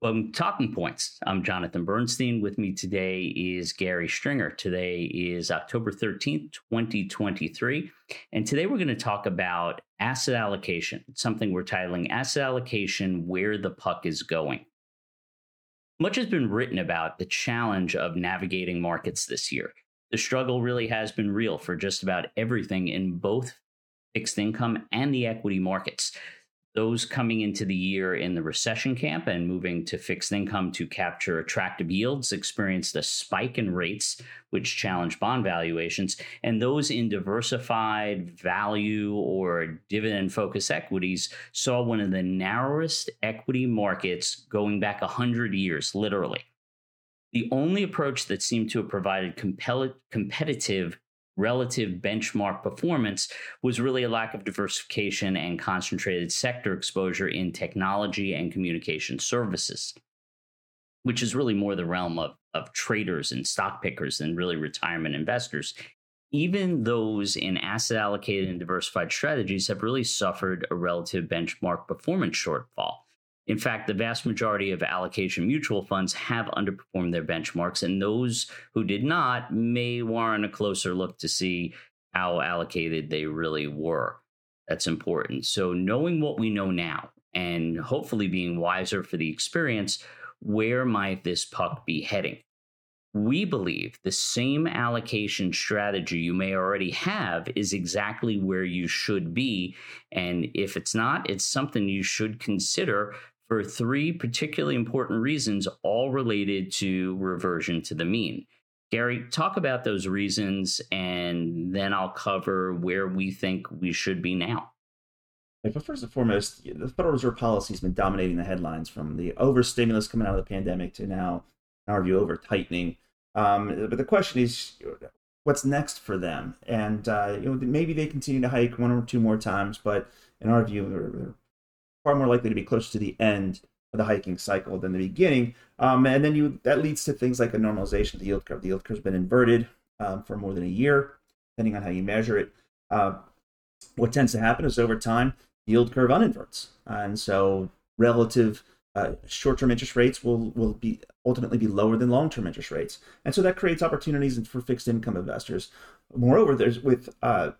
Well, Talking Points. I'm Jonathan Bernstein. With me today is Gary Stringer. Today is October 13th, 2023. And today we're going to talk about asset allocation. Something we're titling Asset Allocation Where the Puck is Going. Much has been written about the challenge of navigating markets this year. The struggle really has been real for just about everything in both fixed income and the equity markets those coming into the year in the recession camp and moving to fixed income to capture attractive yields experienced a spike in rates, which challenged bond valuations. And those in diversified value or dividend focused equities saw one of the narrowest equity markets going back 100 years, literally. The only approach that seemed to have provided competitive relative benchmark performance was really a lack of diversification and concentrated sector exposure in technology and communication services, which is really more the realm of, of traders and stock pickers than really retirement investors. Even those in asset allocated and diversified strategies have really suffered a relative benchmark performance shortfall. In fact, the vast majority of allocation mutual funds have underperformed their benchmarks, and those who did not may warrant a closer look to see how allocated they really were. That's important. So, knowing what we know now and hopefully being wiser for the experience, where might this puck be heading? We believe the same allocation strategy you may already have is exactly where you should be. And if it's not, it's something you should consider for three particularly important reasons, all related to reversion to the mean. Gary, talk about those reasons, and then I'll cover where we think we should be now. but first and foremost, the Federal Reserve policy has been dominating the headlines from the overstimulus coming out of the pandemic to now, in our view, over tightening. Um, but the question is, what's next for them? And uh, you know, maybe they continue to hike one or two more times, but in our view, far more likely to be closer to the end of the hiking cycle than the beginning. Um, and then you that leads to things like a normalization of the yield curve. The yield curve's been inverted um, for more than a year, depending on how you measure it. Uh, what tends to happen is over time, yield curve uninverts, and so relative uh, short-term interest rates will will be ultimately be lower than long-term interest rates, and so that creates opportunities for fixed income investors. Moreover, there's with uh,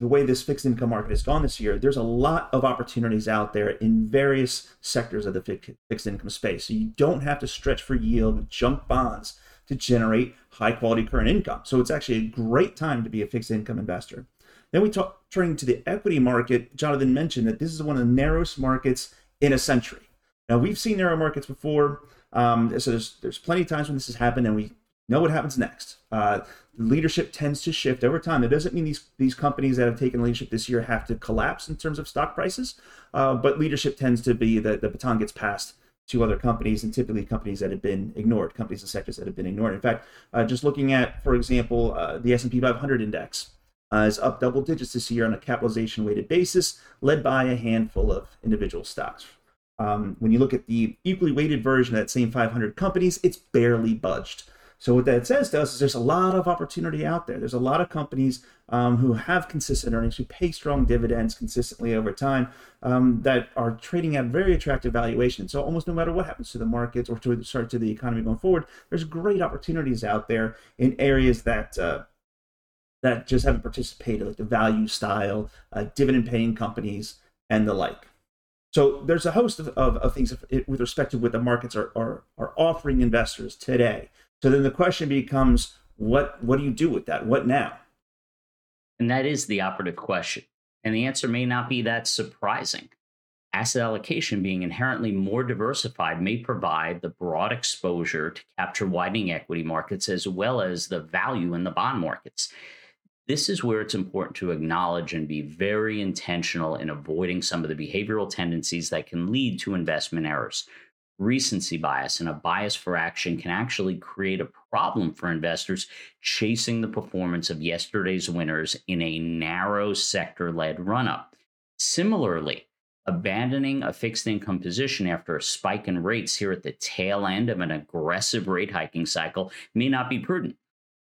the way this fixed income market has gone this year, there's a lot of opportunities out there in various sectors of the fixed income space. So you don't have to stretch for yield with junk bonds to generate high quality current income. So it's actually a great time to be a fixed income investor. Then we talk turning to the equity market. Jonathan mentioned that this is one of the narrowest markets in a century. Now we've seen narrow markets before, um, so there's there's plenty of times when this has happened, and we know what happens next. Uh, leadership tends to shift over time. It doesn't mean these these companies that have taken leadership this year have to collapse in terms of stock prices, uh, but leadership tends to be that the baton gets passed to other companies, and typically companies that have been ignored, companies and sectors that have been ignored. In fact, uh, just looking at, for example, uh, the S&P 500 index uh, is up double digits this year on a capitalization weighted basis, led by a handful of individual stocks. Um, when you look at the equally weighted version of that same 500 companies, it's barely budged. So what that says to us is there's a lot of opportunity out there. There's a lot of companies um, who have consistent earnings, who pay strong dividends consistently over time, um, that are trading at very attractive valuations. So almost no matter what happens to the markets or to start to the economy going forward, there's great opportunities out there in areas that. Uh, that just haven't participated, like the value style, uh, dividend paying companies, and the like. So there's a host of, of, of things with respect to what the markets are, are, are offering investors today. So then the question becomes, what what do you do with that? What now? And that is the operative question. And the answer may not be that surprising. Asset allocation being inherently more diversified may provide the broad exposure to capture widening equity markets as well as the value in the bond markets. This is where it's important to acknowledge and be very intentional in avoiding some of the behavioral tendencies that can lead to investment errors recency bias and a bias for action can actually create a problem for investors chasing the performance of yesterday's winners in a narrow sector led run up. Similarly, abandoning a fixed income position after a spike in rates here at the tail end of an aggressive rate hiking cycle may not be prudent.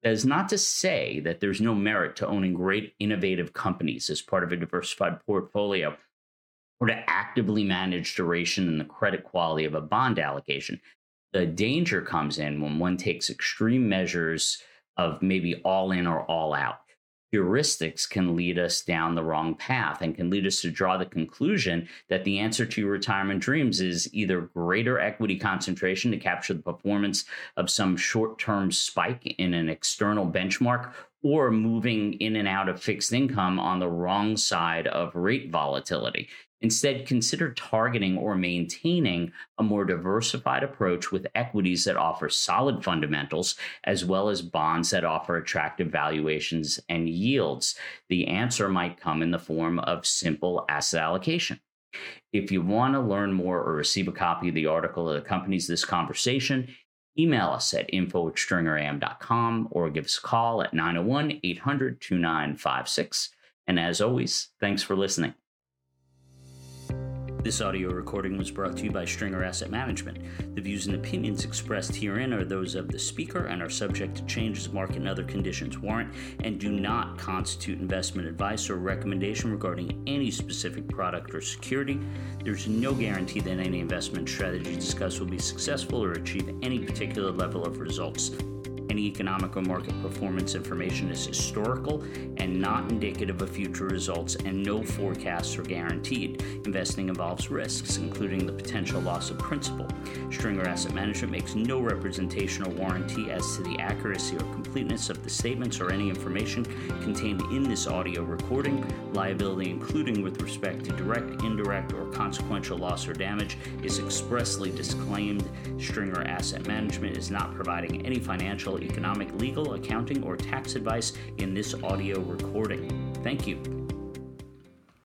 That is not to say that there's no merit to owning great innovative companies as part of a diversified portfolio or to actively manage duration and the credit quality of a bond allocation. The danger comes in when one takes extreme measures of maybe all in or all out heuristics can lead us down the wrong path and can lead us to draw the conclusion that the answer to your retirement dreams is either greater equity concentration to capture the performance of some short term spike in an external benchmark or moving in and out of fixed income on the wrong side of rate volatility. Instead, consider targeting or maintaining a more diversified approach with equities that offer solid fundamentals, as well as bonds that offer attractive valuations and yields. The answer might come in the form of simple asset allocation. If you want to learn more or receive a copy of the article that accompanies this conversation, email us at info at stringeram.com or give us a call at 901 800 2956. And as always, thanks for listening. This audio recording was brought to you by Stringer Asset Management. The views and opinions expressed herein are those of the speaker and are subject to changes market and other conditions warrant and do not constitute investment advice or recommendation regarding any specific product or security. There's no guarantee that any investment strategy discussed will be successful or achieve any particular level of results. Any economic or market performance information is historical and not indicative of future results, and no forecasts are guaranteed. Investing involves risks, including the potential loss of principal. Stringer Asset Management makes no representation or warranty as to the accuracy or completeness of the statements or any information contained in this audio recording. Liability, including with respect to direct, indirect, or consequential loss or damage, is expressly disclaimed. Stringer Asset Management is not providing any financial economic, legal, accounting, or tax advice in this audio recording. Thank you.